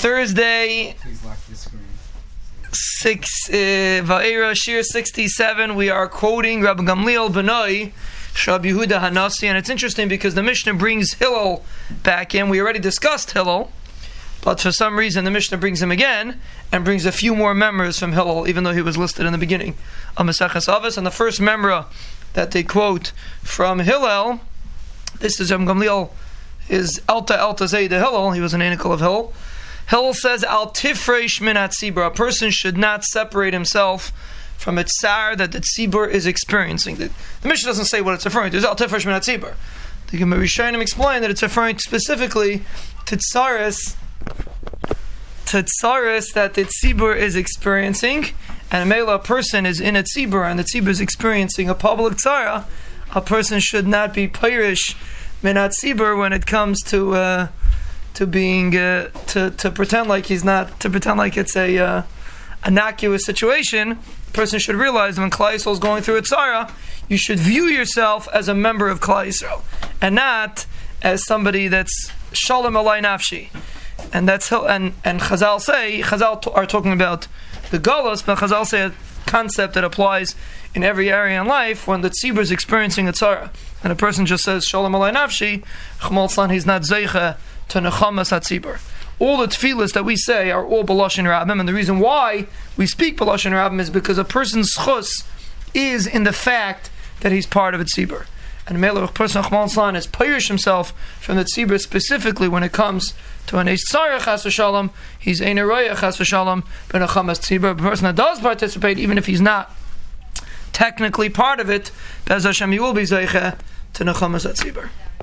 Thursday, six uh, Va'era Shir sixty seven. We are quoting Rabbi Gamliel Benoi, Shab Yehuda Hanasi, and it's interesting because the Mishnah brings Hillel back in. We already discussed Hillel, but for some reason the Mishnah brings him again and brings a few more members from Hillel, even though he was listed in the beginning of Maseches Avos. And the first member that they quote from Hillel, this is Rabbi Gamliel, is Elta Elta Zayda Hillel. He was an anical of Hillel. Hillel says, Al tifresh min. A person should not separate himself from a tsar that the tzibur is experiencing. The, the Mishnah doesn't say what it's referring to. It's Al tifresh min tzibur. The Gemara Rishonim explain that it's referring specifically to tsaris, to tsaris that the tzibur is experiencing, and a mela person is in a tzibur, and the tzibur is experiencing a public tzara. A person should not be pirish minat tzibur when it comes to. Uh, to being uh, to to pretend like he's not to pretend like it's a uh, innocuous situation. The person should realize when Klal Yisrael is going through a tzara, you should view yourself as a member of Klal Yisrael and not as somebody that's shalom alay nafshi. And that's and and Chazal say Chazal t- are talking about the galus, but Chazal say a concept that applies in every area in life when the tzibur is experiencing a tzara, and a person just says shalom alay nafshi, chmal he's not zeicha to nechamas hatzibur. All the tefillas that we say are all b'lashon rabbim, and the reason why we speak b'lashon rabbim is because a person's chus is in the fact that he's part of a tzibur. And a person Chmal has pirish himself from the tzibur specifically when it comes to an eish tzarech chas v'shalom. He's ein eroya chas v'shalom ben a chamas tzibur. A person that does participate, even if he's not technically part of it, Bez Hashem, he will be zeiche to nechamas tzibur.